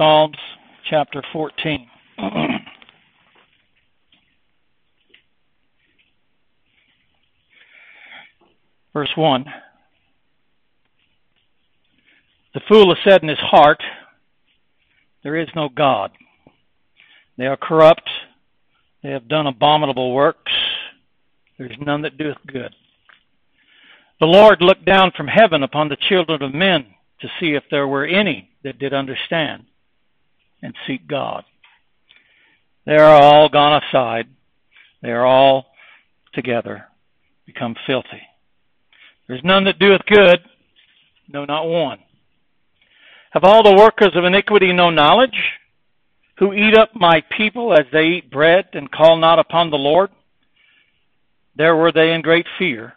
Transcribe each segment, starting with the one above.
Psalms chapter 14. Verse 1 The fool has said in his heart, There is no God. They are corrupt, they have done abominable works, there is none that doeth good. The Lord looked down from heaven upon the children of men to see if there were any that did understand and seek God. They are all gone aside. They are all together become filthy. There's none that doeth good, no, not one. Have all the workers of iniquity no knowledge? Who eat up my people as they eat bread and call not upon the Lord? There were they in great fear,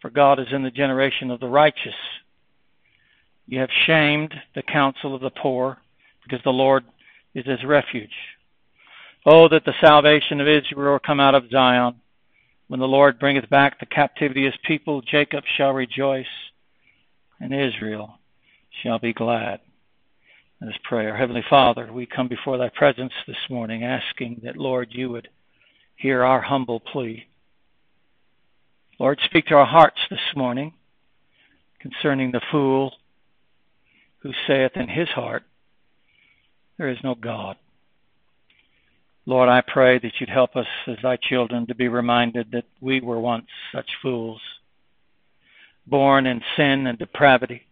for God is in the generation of the righteous. You have shamed the counsel of the poor, because the Lord is his refuge. Oh, that the salvation of Israel come out of Zion. When the Lord bringeth back the captivity of his people, Jacob shall rejoice, and Israel shall be glad. Let us pray. Our Heavenly Father, we come before thy presence this morning asking that, Lord, you would hear our humble plea. Lord, speak to our hearts this morning concerning the fool who saith in his heart, There is no God. Lord, I pray that you'd help us as thy children to be reminded that we were once such fools, born in sin and depravity,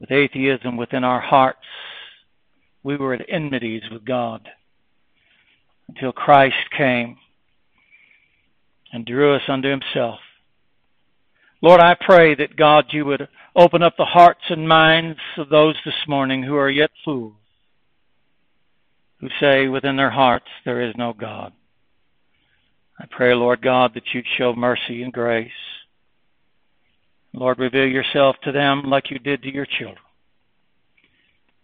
with atheism within our hearts. We were at enmities with God until Christ came and drew us unto himself. Lord, I pray that God, you would open up the hearts and minds of those this morning who are yet fools who say within their hearts, There is no God. I pray, Lord God, that you'd show mercy and grace. Lord, reveal yourself to them like you did to your children.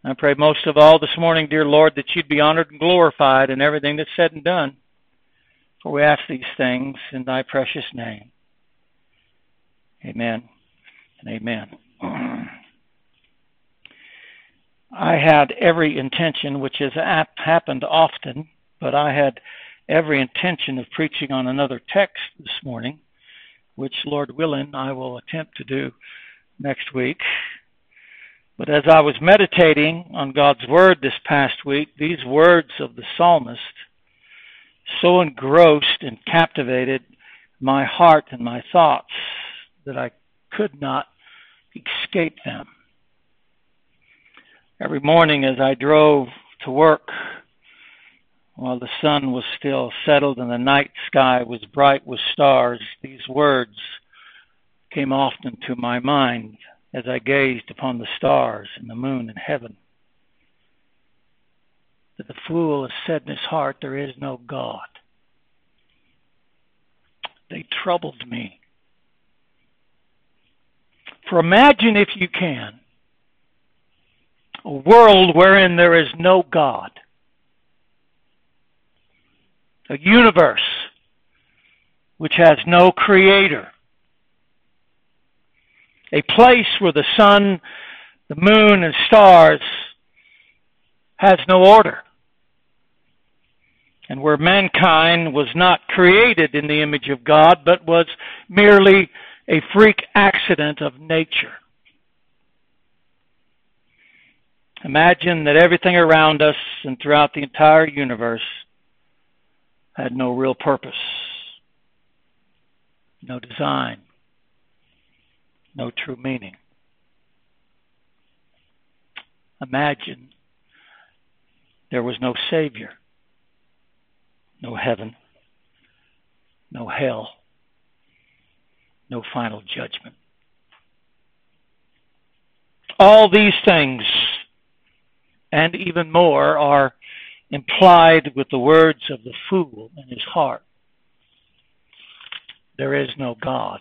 I pray most of all this morning, dear Lord, that you'd be honored and glorified in everything that's said and done. For we ask these things in thy precious name. Amen and amen. I had every intention, which has happened often, but I had every intention of preaching on another text this morning, which, Lord willing, I will attempt to do next week. But as I was meditating on God's Word this past week, these words of the psalmist so engrossed and captivated my heart and my thoughts that I could not escape them. Every morning as I drove to work, while the sun was still settled and the night sky was bright with stars, these words came often to my mind as I gazed upon the stars and the moon and heaven. That the fool has said in his heart, There is no God. They troubled me. For imagine, if you can, a world wherein there is no God, a universe which has no creator, a place where the sun, the moon, and stars has no order, and where mankind was not created in the image of God, but was merely a freak accident of nature. Imagine that everything around us and throughout the entire universe had no real purpose, no design, no true meaning. Imagine there was no Savior, no heaven, no hell, no final judgment. All these things and even more are implied with the words of the fool in his heart. There is no God.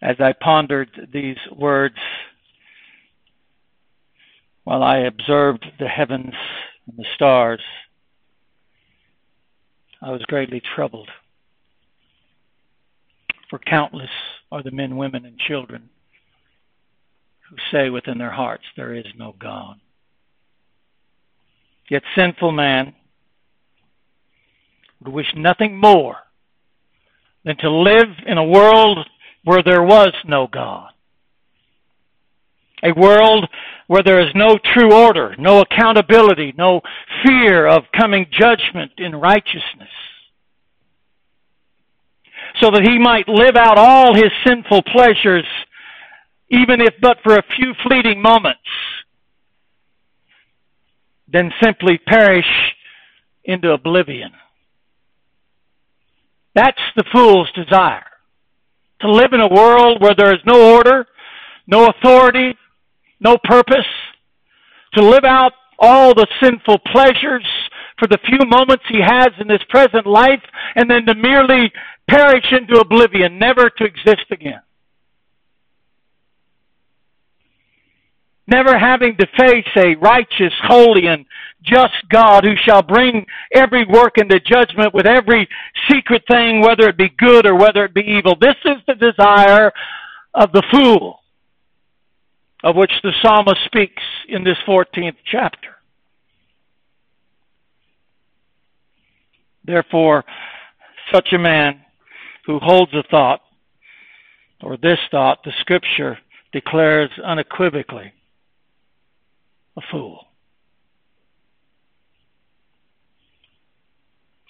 As I pondered these words while I observed the heavens and the stars, I was greatly troubled. For countless are the men, women, and children who say within their hearts, There is no God. Yet sinful man would wish nothing more than to live in a world where there was no God. A world where there is no true order, no accountability, no fear of coming judgment in righteousness. So that he might live out all his sinful pleasures, even if but for a few fleeting moments, then simply perish into oblivion. That's the fool's desire. To live in a world where there is no order, no authority, no purpose, to live out all the sinful pleasures for the few moments he has in this present life, and then to merely perish into oblivion, never to exist again. Never having to face a righteous, holy, and just God who shall bring every work into judgment with every secret thing, whether it be good or whether it be evil. This is the desire of the fool of which the psalmist speaks in this 14th chapter. Therefore, such a man who holds a thought, or this thought, the scripture declares unequivocally a fool.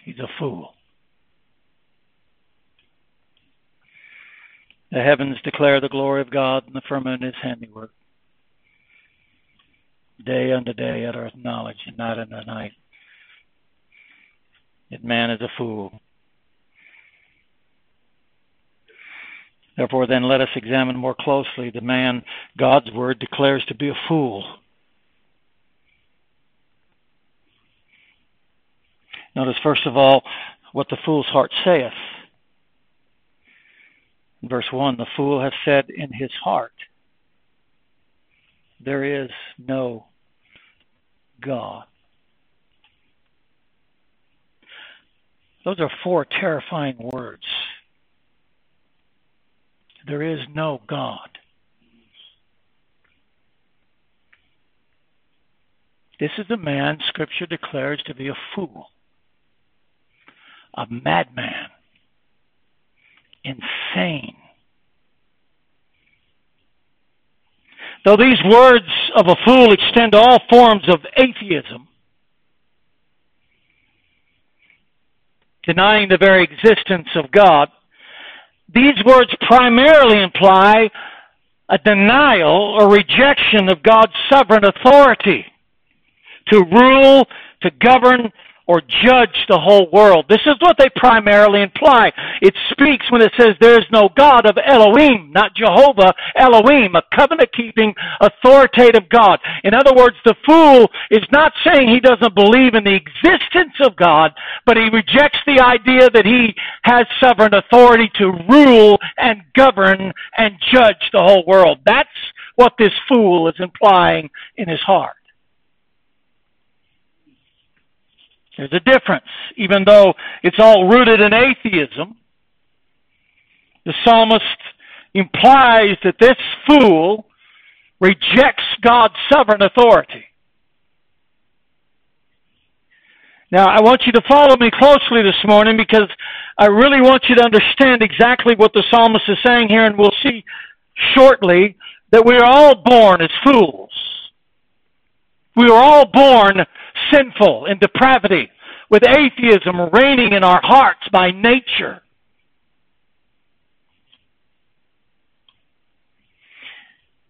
He's a fool. The heavens declare the glory of God, and the firmament his handiwork day unto day at uttereth knowledge, and night unto night. Yet man is a fool. Therefore, then, let us examine more closely the man God's word declares to be a fool. Notice, first of all, what the fool's heart saith. Verse 1, the fool hath said in his heart, There is no God. Those are four terrifying words. There is no God. This is a man Scripture declares to be a fool, a madman, insane. Though these words of a fool extend to all forms of atheism, denying the very existence of God, these words primarily imply a denial or rejection of God's sovereign authority to rule, to govern, or judge the whole world. This is what they primarily imply. It speaks when it says there is no God of Elohim, not Jehovah, Elohim, a covenant keeping, authoritative God. In other words, the fool is not saying he doesn't believe in the existence of God, but he rejects the idea that he has sovereign authority to rule and govern and judge the whole world. That's what this fool is implying in his heart. There's a difference. Even though it's all rooted in atheism, the psalmist implies that this fool rejects God's sovereign authority. Now, I want you to follow me closely this morning because I really want you to understand exactly what the psalmist is saying here, and we'll see shortly that we are all born as fools. We are all born sinful in depravity, with atheism reigning in our hearts by nature.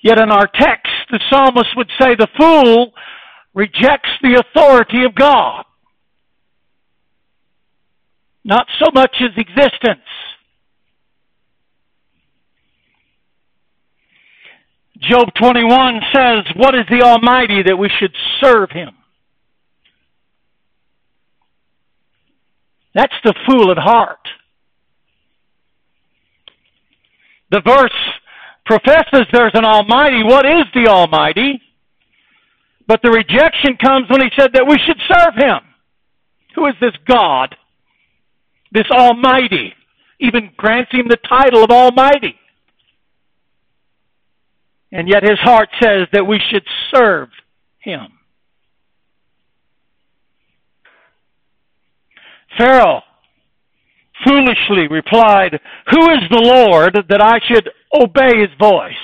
Yet in our text, the psalmist would say the fool rejects the authority of God. Not so much his existence. Job 21 says, What is the Almighty that we should serve him? That's the fool at heart. The verse professes there's an Almighty. What is the Almighty? But the rejection comes when he said that we should serve him. Who is this God? This Almighty. Even grants him the title of Almighty. And yet his heart says that we should serve him. Pharaoh foolishly replied, Who is the Lord that I should obey his voice?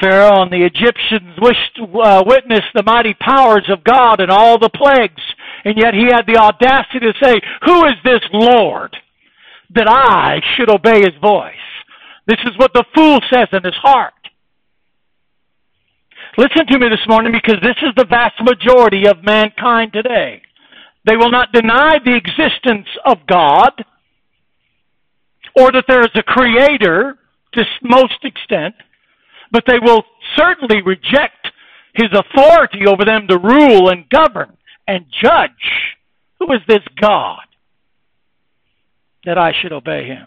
Pharaoh and the Egyptians wished uh, witness the mighty powers of God and all the plagues, and yet he had the audacity to say, Who is this Lord that I should obey his voice? This is what the fool says in his heart. Listen to me this morning because this is the vast majority of mankind today. They will not deny the existence of God or that there is a creator to most extent but they will certainly reject his authority over them to rule and govern and judge. Who is this God that I should obey him?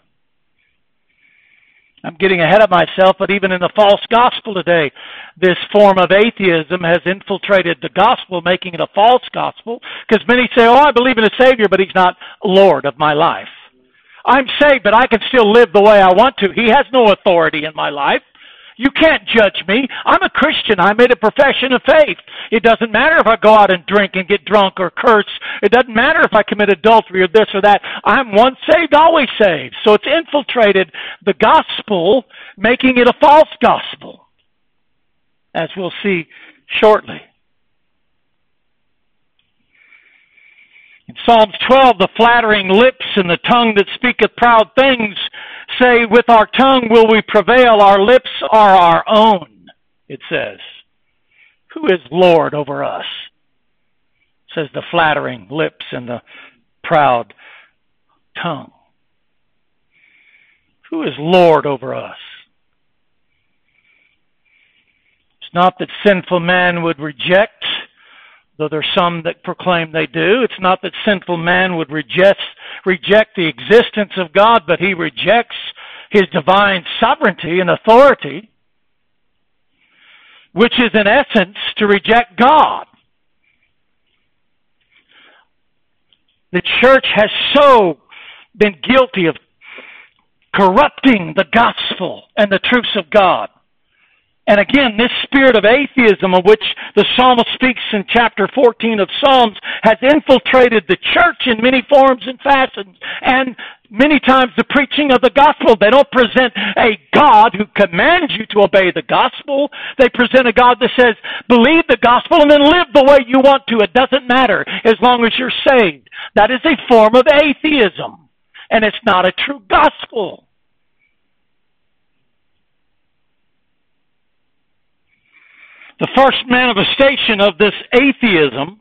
I'm getting ahead of myself, but even in the false gospel today, this form of atheism has infiltrated the gospel, making it a false gospel, because many say, Oh, I believe in a Savior, but He's not Lord of my life. I'm saved, but I can still live the way I want to. He has no authority in my life. You can't judge me. I'm a Christian. I made a profession of faith. It doesn't matter if I go out and drink and get drunk or curse. It doesn't matter if I commit adultery or this or that. I'm once saved, always saved. So it's infiltrated the gospel, making it a false gospel, as we'll see shortly. In Psalms 12, the flattering lips and the tongue that speaketh proud things say, With our tongue will we prevail, our lips are our own, it says. Who is Lord over us? Says the flattering lips and the proud tongue. Who is Lord over us? It's not that sinful man would reject though there's some that proclaim they do. It's not that sinful man would reject, reject the existence of God, but he rejects his divine sovereignty and authority, which is in essence to reject God. The church has so been guilty of corrupting the gospel and the truths of God and again, this spirit of atheism of which the psalmist speaks in chapter 14 of Psalms has infiltrated the church in many forms and fashions. And many times the preaching of the gospel, they don't present a God who commands you to obey the gospel. They present a God that says, believe the gospel and then live the way you want to. It doesn't matter as long as you're saved. That is a form of atheism. And it's not a true gospel. The first manifestation of this atheism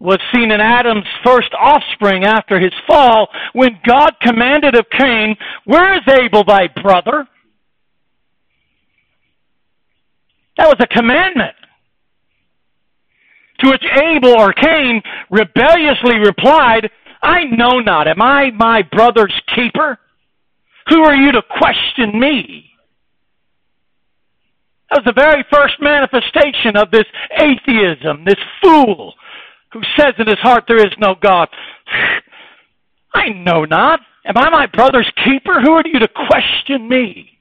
was seen in Adam's first offspring after his fall when God commanded of Cain, Where is Abel thy brother? That was a commandment. To which Abel or Cain rebelliously replied, I know not. Am I my brother's keeper? Who are you to question me? That was the very first manifestation of this atheism, this fool who says in his heart there is no God. I know not. Am I my brother's keeper? Who are you to question me?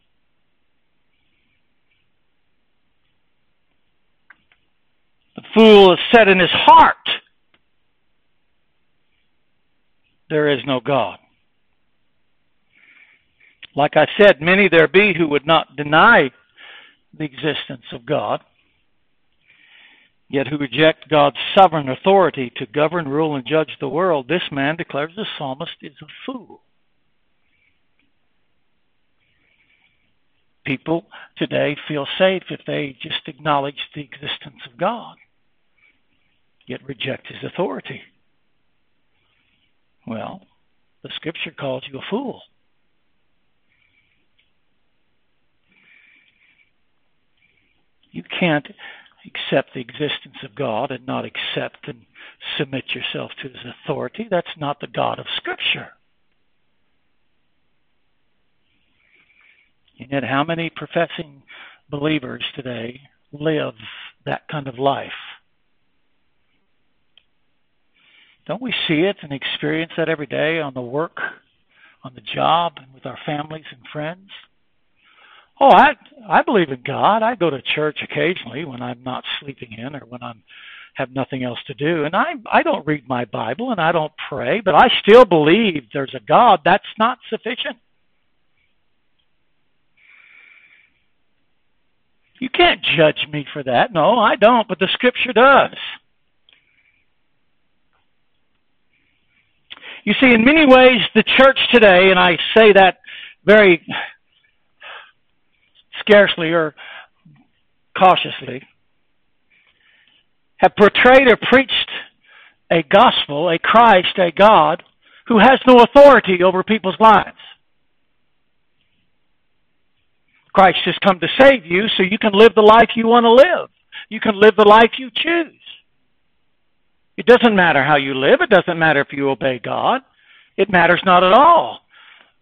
The fool has said in his heart, There is no God. Like I said, many there be who would not deny the existence of God, yet who reject God's sovereign authority to govern, rule, and judge the world, this man declares the psalmist is a fool. People today feel safe if they just acknowledge the existence of God, yet reject his authority. Well, the scripture calls you a fool. You can't accept the existence of God and not accept and submit yourself to his authority. That's not the God of Scripture. And yet, how many professing believers today live that kind of life? Don't we see it and experience that every day on the work, on the job, and with our families and friends. Oh, I I believe in God. I go to church occasionally when I'm not sleeping in or when I'm have nothing else to do. And I I don't read my Bible and I don't pray, but I still believe there's a God. That's not sufficient. You can't judge me for that. No, I don't, but the scripture does. You see, in many ways, the church today, and I say that very scarcely or cautiously, have portrayed or preached a gospel, a Christ, a God, who has no authority over people's lives. Christ has come to save you so you can live the life you want to live. You can live the life you choose. It doesn't matter how you live. It doesn't matter if you obey God. It matters not at all.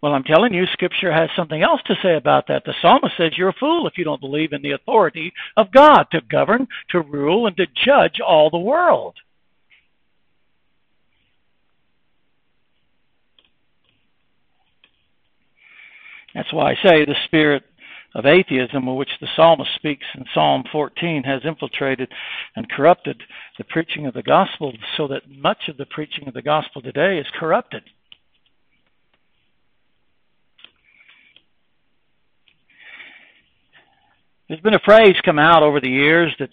Well, I'm telling you, Scripture has something else to say about that. The psalmist says you're a fool if you don't believe in the authority of God to govern, to rule, and to judge all the world. That's why I say the spirit of atheism, of which the psalmist speaks in Psalm 14, has infiltrated and corrupted the preaching of the gospel so that much of the preaching of the gospel today is corrupted. There's been a phrase come out over the years that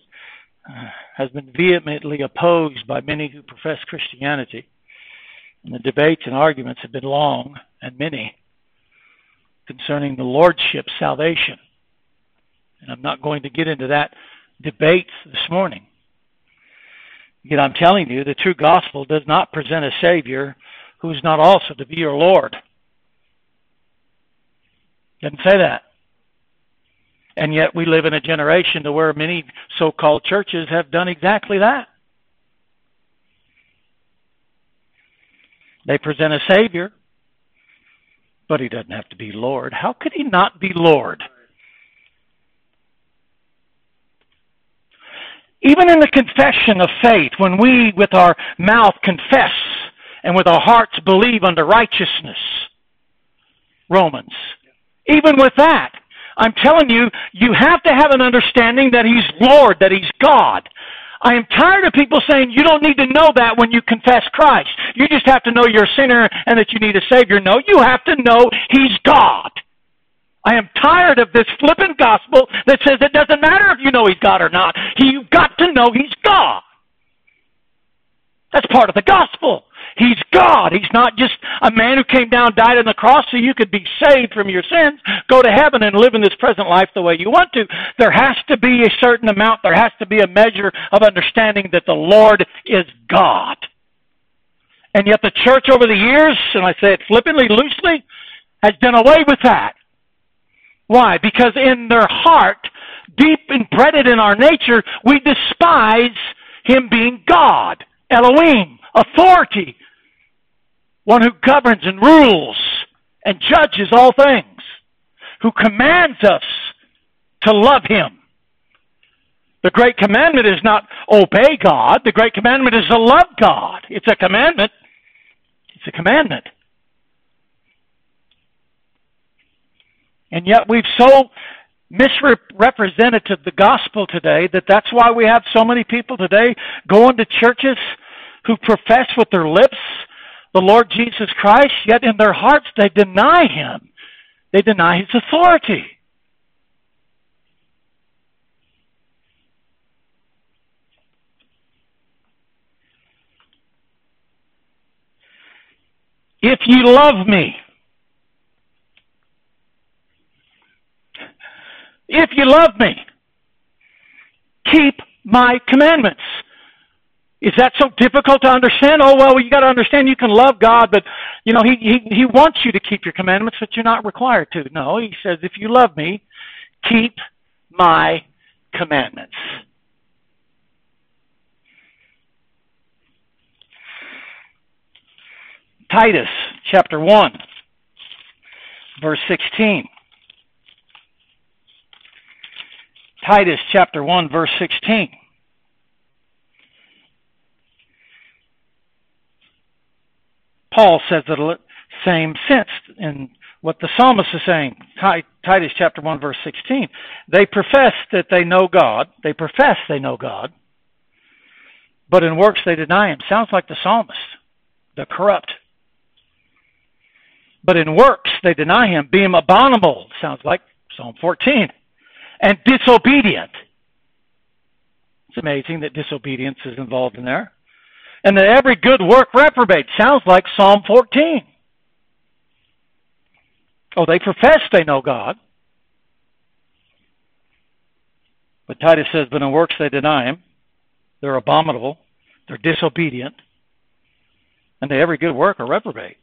uh, has been vehemently opposed by many who profess Christianity. And the debates and arguments have been long and many concerning the Lordship salvation. And I'm not going to get into that debate this morning. Yet I'm telling you, the true gospel does not present a Savior who is not also to be your Lord. Doesn't say that. And yet we live in a generation to where many so-called churches have done exactly that. They present a Savior, but he doesn't have to be Lord. How could he not be Lord? Even in the confession of faith, when we with our mouth confess and with our hearts believe unto righteousness, Romans, even with that, I'm telling you, you have to have an understanding that He's Lord, that He's God. I am tired of people saying you don't need to know that when you confess Christ. You just have to know you're a sinner and that you need a Savior. No, you have to know He's God. I am tired of this flippant gospel that says it doesn't matter if you know He's God or not. You've got to know He's God. That's part of the gospel. He's God. He's not just a man who came down, died on the cross so you could be saved from your sins, go to heaven and live in this present life the way you want to. There has to be a certain amount, there has to be a measure of understanding that the Lord is God. And yet the church over the years, and I say it flippantly, loosely, has done away with that. Why? Because in their heart, deep embedded in our nature, we despise Him being God, Elohim, authority, one who governs and rules and judges all things, who commands us to love Him. The great commandment is not obey God. The great commandment is to love God. It's a commandment. It's a commandment. And yet we've so misrepresented the gospel today that that's why we have so many people today going to churches who profess with their lips the Lord Jesus Christ, yet in their hearts they deny him. They deny his authority. If you love me, if you love me, keep my commandments. Is that so difficult to understand? Oh well, you got to understand you can love God, but you know he he he wants you to keep your commandments, but you're not required to. No, he says if you love me, keep my commandments. Titus chapter 1 verse 16. Titus chapter 1 verse 16. Paul says the same sense in what the psalmist is saying. Titus chapter 1 verse 16. They profess that they know God. They profess they know God. But in works they deny him. Sounds like the psalmist. The corrupt. But in works they deny him, being abominable. Sounds like Psalm 14. And disobedient. It's amazing that disobedience is involved in there. And that every good work reprobate. Sounds like Psalm 14. Oh, they profess they know God. But Titus says, but in works they deny him. They're abominable. They're disobedient. And they every good work are reprobate.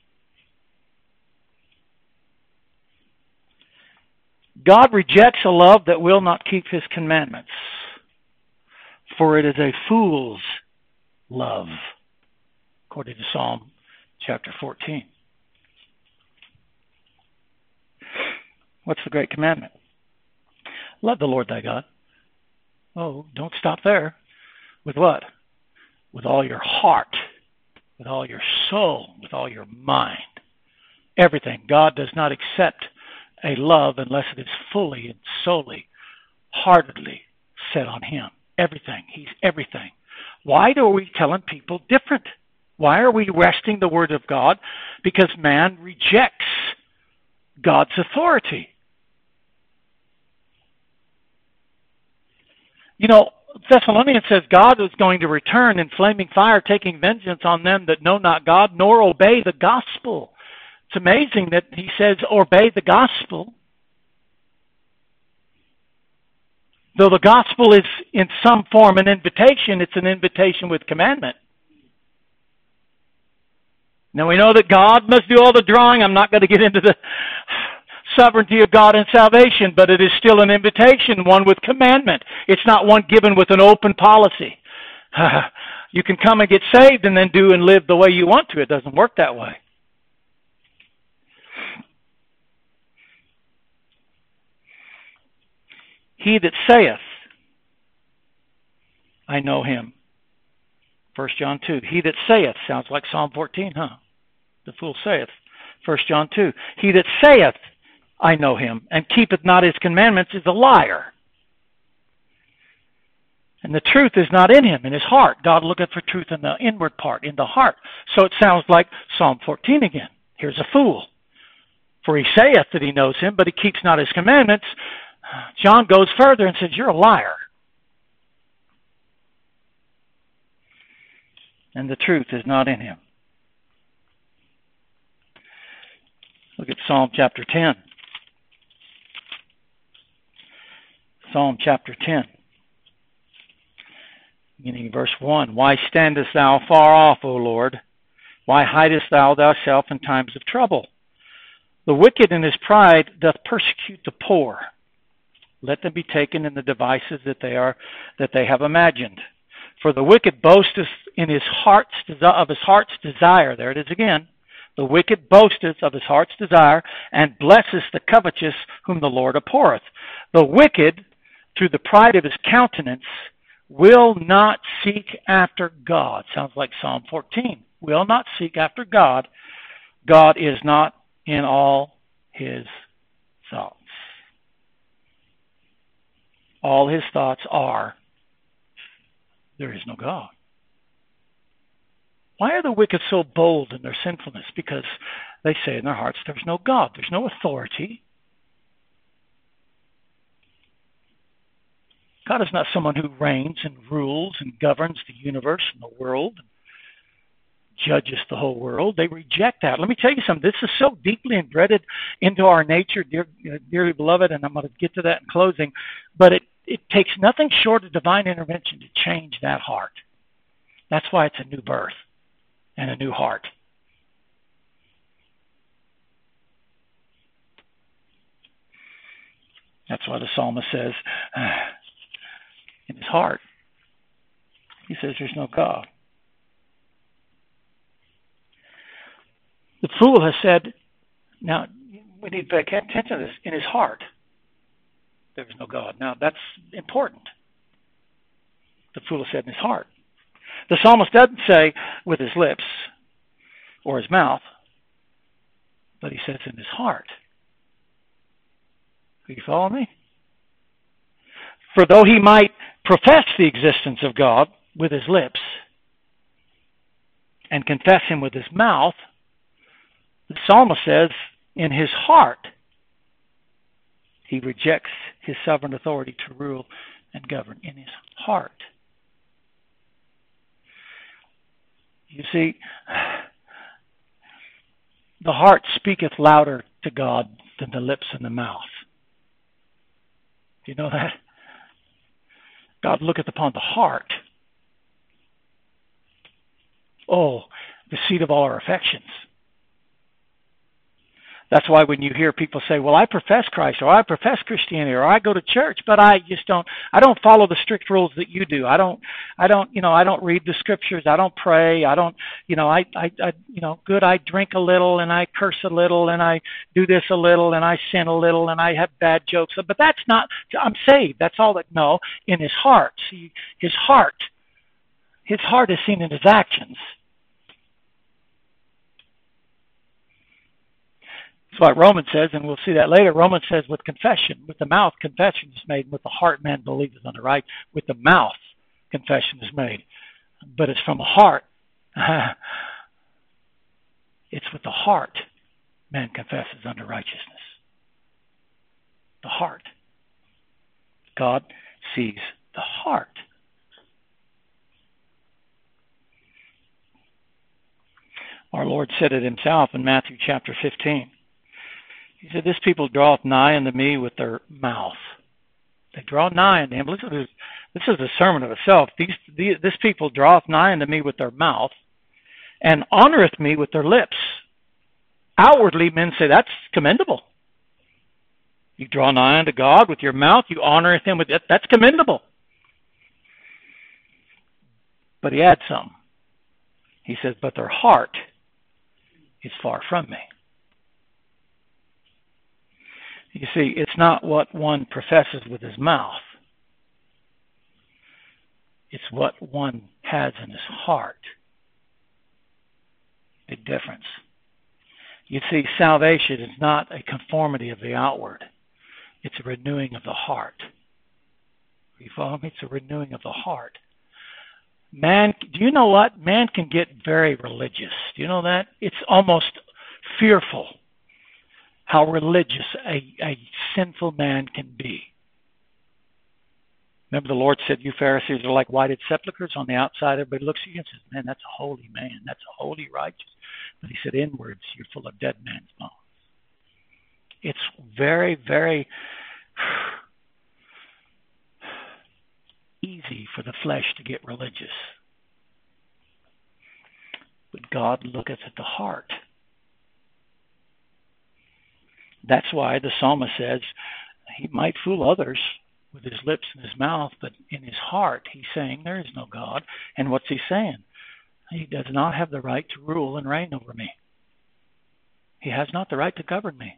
God rejects a love that will not keep his commandments, for it is a fool's love, according to Psalm chapter 14. What's the great commandment? Love the Lord thy God. Oh, don't stop there. With what? With all your heart, with all your soul, with all your mind. Everything. God does not accept a love unless it is fully and solely, heartedly set on Him. Everything. He's everything. Why are we telling people different? Why are we wresting the Word of God? Because man rejects God's authority. You know, Thessalonians says God is going to return in flaming fire, taking vengeance on them that know not God nor obey the gospel. It's amazing that he says, obey the gospel. Though the gospel is in some form an invitation, it's an invitation with commandment. Now we know that God must do all the drawing. I'm not going to get into the sovereignty of God and salvation, but it is still an invitation, one with commandment. It's not one given with an open policy. you can come and get saved and then do and live the way you want to. It doesn't work that way. He that saith, I know him. 1 John 2. He that saith, sounds like Psalm 14, huh? The fool saith. 1 John 2. He that saith, I know him, and keepeth not his commandments is a liar. And the truth is not in him, in his heart. God looketh for truth in the inward part, in the heart. So it sounds like Psalm 14 again. Here's a fool. For he saith that he knows him, but he keeps not his commandments. John goes further and says, You're a liar. And the truth is not in him. Look at Psalm chapter 10. Psalm chapter 10, beginning verse 1. Why standest thou far off, O Lord? Why hidest thou thyself in times of trouble? The wicked in his pride doth persecute the poor. Let them be taken in the devices that they are that they have imagined. For the wicked boasteth in his heart's of his heart's desire. There it is again. The wicked boasteth of his heart's desire, and blesseth the covetous whom the Lord abhorreth. The wicked, through the pride of his countenance, will not seek after God. Sounds like Psalm 14. Will not seek after God. God is not in all his thoughts all his thoughts are, there is no God. Why are the wicked so bold in their sinfulness? Because they say in their hearts, there's no God, there's no authority. God is not someone who reigns and rules and governs the universe and the world judges the whole world. They reject that. Let me tell you something. This is so deeply embedded into our nature, dear, dearly beloved, and I'm going to get to that in closing. But it, it takes nothing short of divine intervention to change that heart. That's why it's a new birth and a new heart. That's why the psalmist says, in his heart, he says, There's no God. The fool has said, now we need to pay attention to this, in his heart, there is no God. Now that's important. The fool has said in his heart. The psalmist doesn't say with his lips or his mouth. But he says in his heart. Do you follow me? For though he might profess the existence of God with his lips and confess him with his mouth, the psalmist says in his heart he rejects his sovereign authority to rule and govern in his heart. You see, the heart speaketh louder to God than the lips and the mouth. You know that? God looketh upon the heart. Oh, the seat of all our affections. That's why when you hear people say, "Well, I profess Christ or I profess Christianity or I go to church, but I just don't I don't follow the strict rules that you do. I don't I don't, you know, I don't read the scriptures. I don't pray. I don't, you know, I I, I you know, good I drink a little and I curse a little and I do this a little and I sin a little and I have bad jokes. But that's not I'm saved. That's all that no, in his heart. See, his heart his heart is seen in his actions. What Romans says, and we'll see that later. Romans says, with confession, with the mouth, confession is made, with the heart, man believeth unto right. With the mouth, confession is made. But it's from the heart. it's with the heart, man confesses unto righteousness. The heart. God sees the heart. Our Lord said it himself in Matthew chapter 15. He said, This people draweth nigh unto me with their mouth. They draw nigh unto him. Listen this. This is a sermon of itself. These, these, this people draweth nigh unto me with their mouth, and honoreth me with their lips. Outwardly, men say that's commendable. You draw nigh unto God with your mouth, you honoreth him with it. That's commendable. But he adds some. He says, But their heart is far from me. You see, it's not what one professes with his mouth, it's what one has in his heart. Big difference. You see, salvation is not a conformity of the outward, it's a renewing of the heart. You follow me? It's a renewing of the heart. Man, do you know what? Man can get very religious. Do you know that? It's almost fearful how religious a, a sinful man can be. Remember, the Lord said, You Pharisees are like whited sepulchres on the outside. Everybody looks at you and says, Man, that's a holy man. That's a holy, righteous. But he said, Inwards, you're full of dead man's bones. It's very, very easy for the flesh to get religious. But God looketh at the heart. That's why the psalmist says he might fool others with his lips and his mouth, but in his heart he's saying there is no God. And what's he saying? He does not have the right to rule and reign over me. He has not the right to govern me.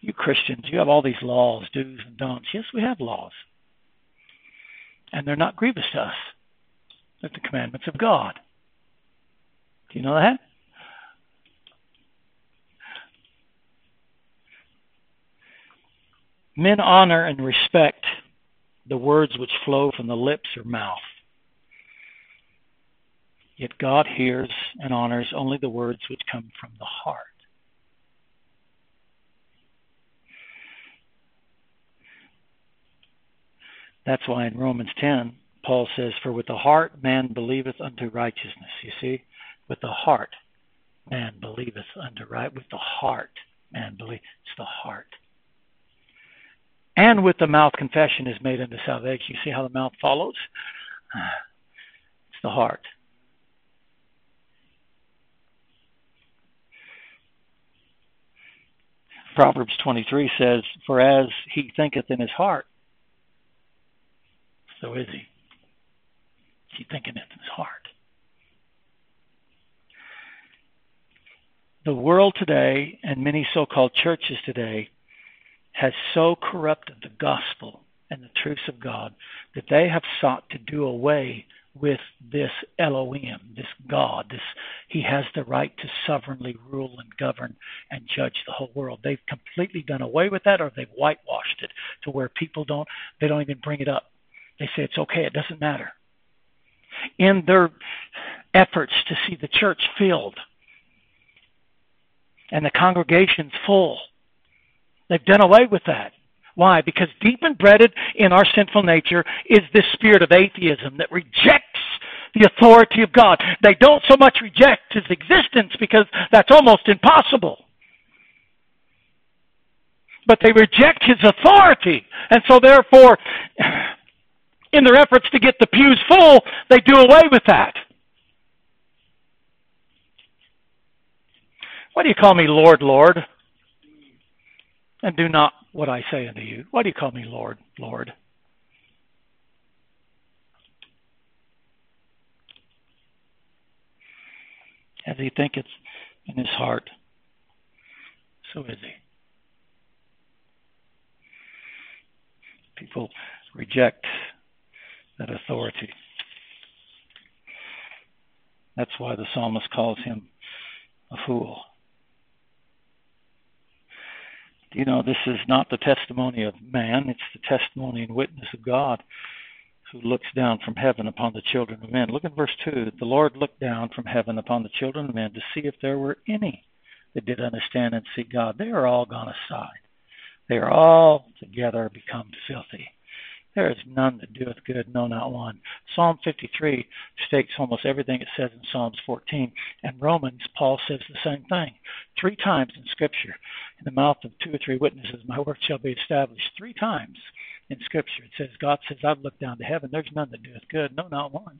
You Christians, you have all these laws, do's and don'ts. Yes, we have laws. And they're not grievous to us. They're the commandments of God. Do you know that? Men honor and respect the words which flow from the lips or mouth. Yet God hears and honors only the words which come from the heart. That's why in Romans 10, Paul says, For with the heart man believeth unto righteousness. You see? With the heart man believeth unto right. With the heart man believe. It's the heart and with the mouth confession is made unto salvation. You see how the mouth follows? It's the heart. Proverbs 23 says, For as he thinketh in his heart, so is he. He thinketh in his heart. The world today and many so called churches today has so corrupted the gospel and the truths of God that they have sought to do away with this Elohim, this God. This he has the right to sovereignly rule and govern and judge the whole world. They've completely done away with that or they've whitewashed it to where people don't they don't even bring it up. They say it's okay, it doesn't matter. In their efforts to see the church filled and the congregations full, they've done away with that. Why? Because deep embedded in our sinful nature is this spirit of atheism that rejects the authority of God. They don't so much reject his existence because that's almost impossible. But they reject his authority. And so therefore, in their efforts to get the pews full, they do away with that. Why do you call me Lord, Lord? And do not what I say unto you. Why do you call me Lord, Lord? As he thinketh in his heart, so is he. People reject that authority. That's why the psalmist calls him a fool. You know, this is not the testimony of man, it's the testimony and witness of God who looks down from heaven upon the children of men. Look at verse 2. The Lord looked down from heaven upon the children of men to see if there were any that did understand and seek God. They are all gone aside. They are all together become filthy. There is none that doeth good, no, not one. Psalm 53 states almost everything it says in Psalms 14. And Romans, Paul says the same thing. Three times in Scripture, in the mouth of two or three witnesses, my work shall be established. Three times in Scripture, it says, God says, I've looked down to heaven. There's none that doeth good, no, not one.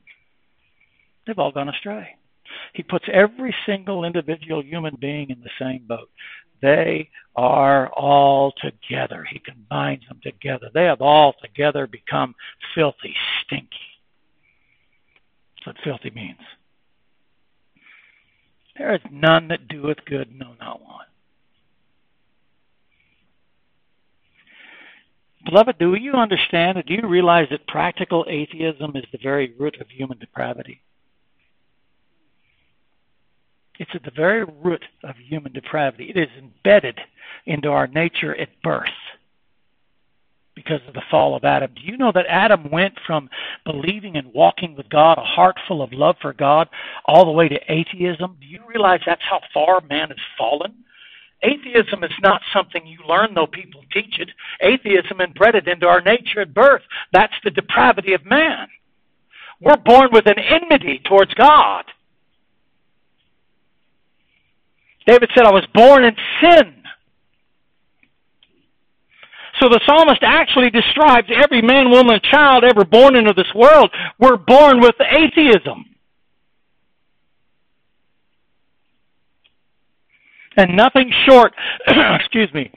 They've all gone astray. He puts every single individual human being in the same boat. They are all together. He combines them together. They have all together become filthy, stinky. That's what filthy means. There is none that doeth good, no, not one. Beloved, do you understand and do you realize that practical atheism is the very root of human depravity? It's at the very root of human depravity. It is embedded into our nature at birth because of the fall of Adam. Do you know that Adam went from believing and walking with God, a heart full of love for God, all the way to atheism? Do you realize that's how far man has fallen? Atheism is not something you learn, though people teach it. Atheism embedded into our nature at birth. That's the depravity of man. We're born with an enmity towards God. David said, I was born in sin. So the psalmist actually describes every man, woman, child ever born into this world. We're born with atheism. And nothing short, excuse me,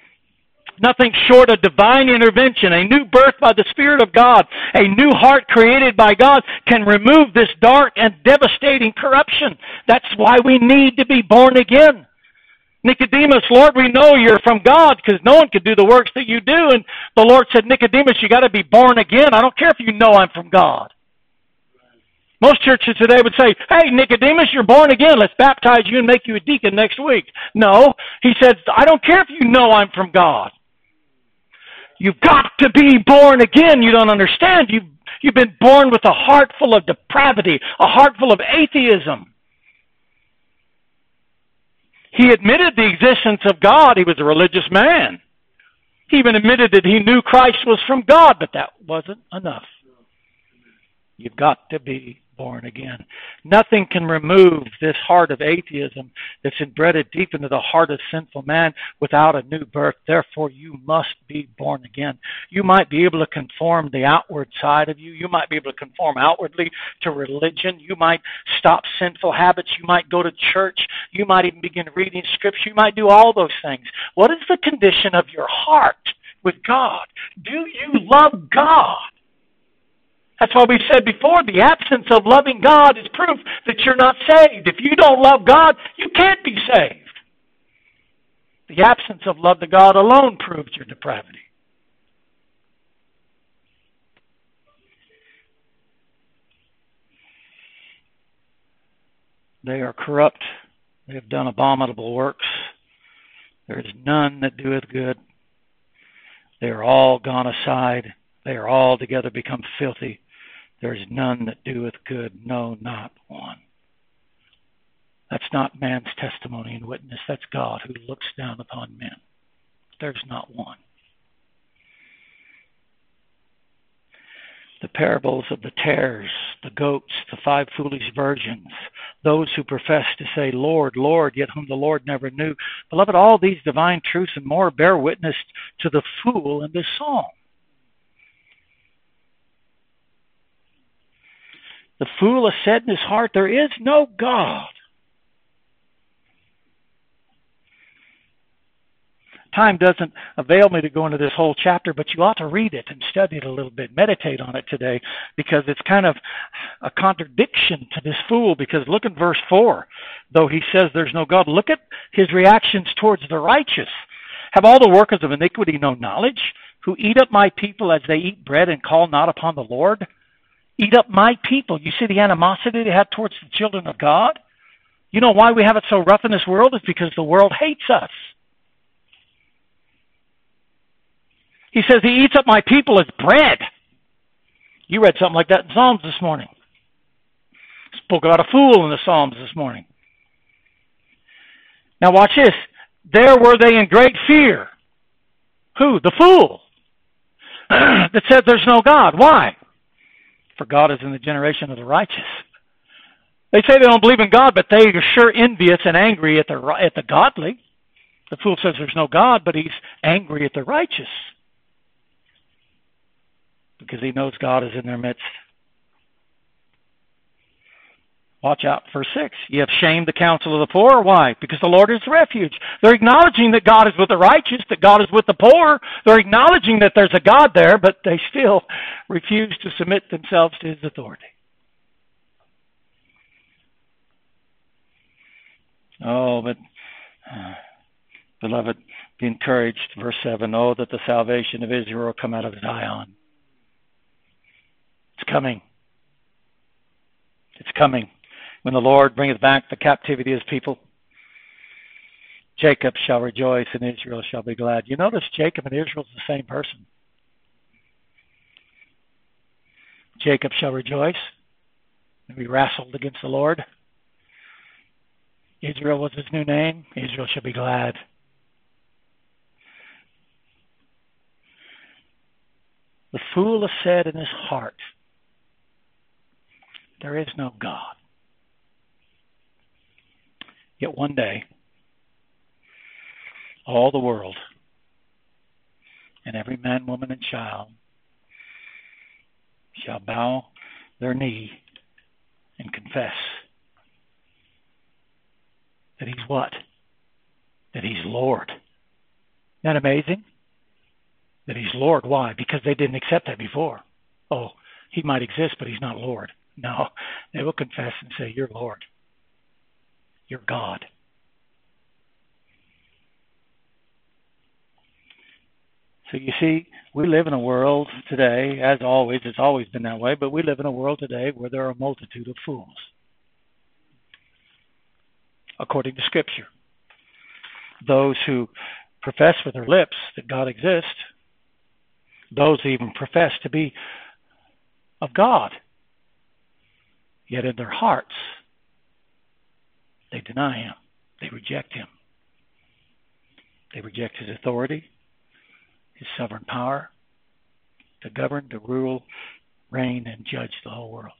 nothing short of divine intervention, a new birth by the Spirit of God, a new heart created by God can remove this dark and devastating corruption. That's why we need to be born again. Nicodemus, Lord, we know you're from God because no one could do the works that you do. And the Lord said, Nicodemus, you got to be born again. I don't care if you know I'm from God. Most churches today would say, Hey, Nicodemus, you're born again. Let's baptize you and make you a deacon next week. No. He said, I don't care if you know I'm from God. You've got to be born again. You don't understand. You've, you've been born with a heart full of depravity, a heart full of atheism. He admitted the existence of God. He was a religious man. He even admitted that he knew Christ was from God, but that wasn't enough. You've got to be born again. Nothing can remove this heart of atheism that's embedded deep into the heart of sinful man without a new birth. Therefore, you must be born again. You might be able to conform the outward side of you. You might be able to conform outwardly to religion. You might stop sinful habits. You might go to church. You might even begin reading scripture. You might do all those things. What is the condition of your heart with God? Do you love God? That's why we said before the absence of loving God is proof that you're not saved. If you don't love God, you can't be saved. The absence of love to God alone proves your depravity. They are corrupt. They have done abominable works. There is none that doeth good. They are all gone aside. They are all together become filthy. There is none that doeth good, no, not one. That's not man's testimony and witness. That's God who looks down upon men. There's not one. the parables of the tares, the goats, the five foolish virgins, those who profess to say, Lord, Lord, yet whom the Lord never knew. Beloved, all these divine truths and more bear witness to the fool in this psalm. The fool has said in his heart, There is no God. time doesn't avail me to go into this whole chapter, but you ought to read it and study it a little bit, meditate on it today, because it's kind of a contradiction to this fool. Because look at verse 4. Though he says there's no God, look at his reactions towards the righteous. Have all the workers of iniquity no knowledge, who eat up my people as they eat bread and call not upon the Lord? Eat up my people. You see the animosity they have towards the children of God? You know why we have it so rough in this world? Is because the world hates us. He says, He eats up my people as bread. You read something like that in Psalms this morning. Spoke about a fool in the Psalms this morning. Now, watch this. There were they in great fear. Who? The fool. that said there's no God. Why? For God is in the generation of the righteous. They say they don't believe in God, but they are sure envious and angry at the at the godly. The fool says there's no God, but he's angry at the righteous because he knows God is in their midst. Watch out, verse 6. You have shamed the counsel of the poor. Why? Because the Lord is refuge. They're acknowledging that God is with the righteous, that God is with the poor. They're acknowledging that there's a God there, but they still refuse to submit themselves to his authority. Oh, but, uh, beloved, be encouraged. Verse 7 Oh, that the salvation of Israel come out of Zion. It's coming. It's coming. When the Lord bringeth back the captivity of his people, Jacob shall rejoice and Israel shall be glad. You notice Jacob and Israel is the same person. Jacob shall rejoice and be wrestled against the Lord. Israel was his new name. Israel shall be glad. The fool has said in his heart, there is no God. Yet one day, all the world and every man, woman, and child shall bow their knee and confess that He's what? That He's Lord. Isn't that amazing? That He's Lord. Why? Because they didn't accept that before. Oh, He might exist, but He's not Lord. No, they will confess and say, You're Lord. You're God. So you see, we live in a world today, as always, it's always been that way, but we live in a world today where there are a multitude of fools, according to Scripture. Those who profess with their lips that God exists, those who even profess to be of God, Yet in their hearts, deny him. They reject him. They reject his authority, his sovereign power to govern, to rule, reign, and judge the whole world.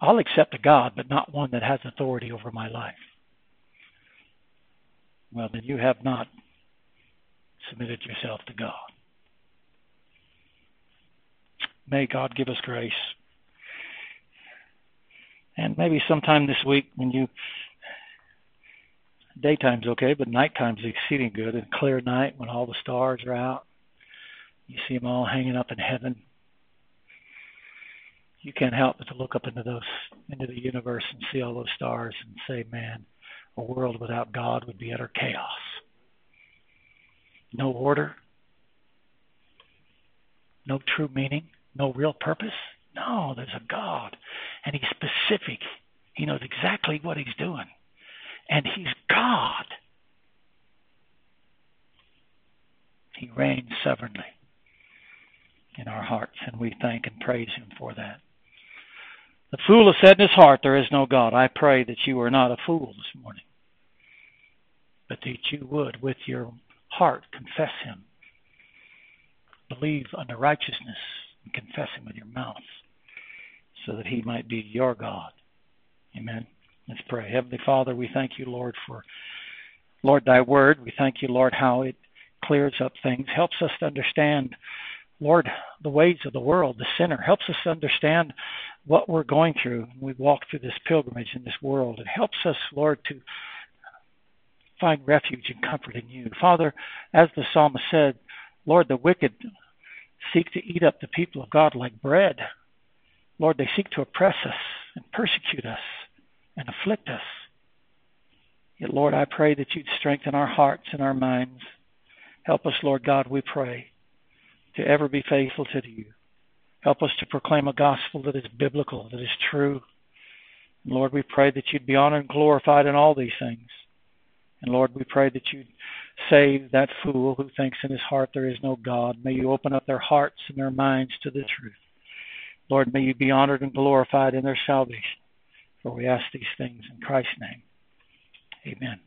I'll accept a God, but not one that has authority over my life. Well, then you have not submitted yourself to God. May God give us grace and maybe sometime this week when you daytime's okay, but nighttime's exceeding good. A clear night when all the stars are out, you see them all hanging up in heaven. You can't help but to look up into those into the universe and see all those stars and say, "Man, a world without God would be utter chaos. No order, no true meaning, no real purpose." No, there's a God, and He's specific. He knows exactly what he's doing. And he's God. He reigns sovereignly in our hearts, and we thank and praise him for that. The fool has said in his heart, There is no God. I pray that you are not a fool this morning, but that you would, with your heart, confess him. Believe unto righteousness and confess him with your mouth, so that he might be your God. Amen. Let's pray. Heavenly Father, we thank you, Lord, for Lord thy word. We thank you, Lord, how it clears up things, helps us to understand, Lord, the ways of the world, the sinner, helps us to understand what we're going through. when We walk through this pilgrimage in this world. It helps us, Lord, to find refuge and comfort in you. Father, as the psalmist said, Lord, the wicked seek to eat up the people of God like bread. Lord, they seek to oppress us and persecute us and afflict us. Yet, Lord, I pray that you'd strengthen our hearts and our minds Help us, Lord God, we pray, to ever be faithful to you. Help us to proclaim a gospel that is biblical, that is true. And Lord, we pray that you'd be honored and glorified in all these things. And Lord, we pray that you'd save that fool who thinks in his heart there is no God. May you open up their hearts and their minds to the truth. Lord, may you be honored and glorified in their salvation. For we ask these things in Christ's name. Amen.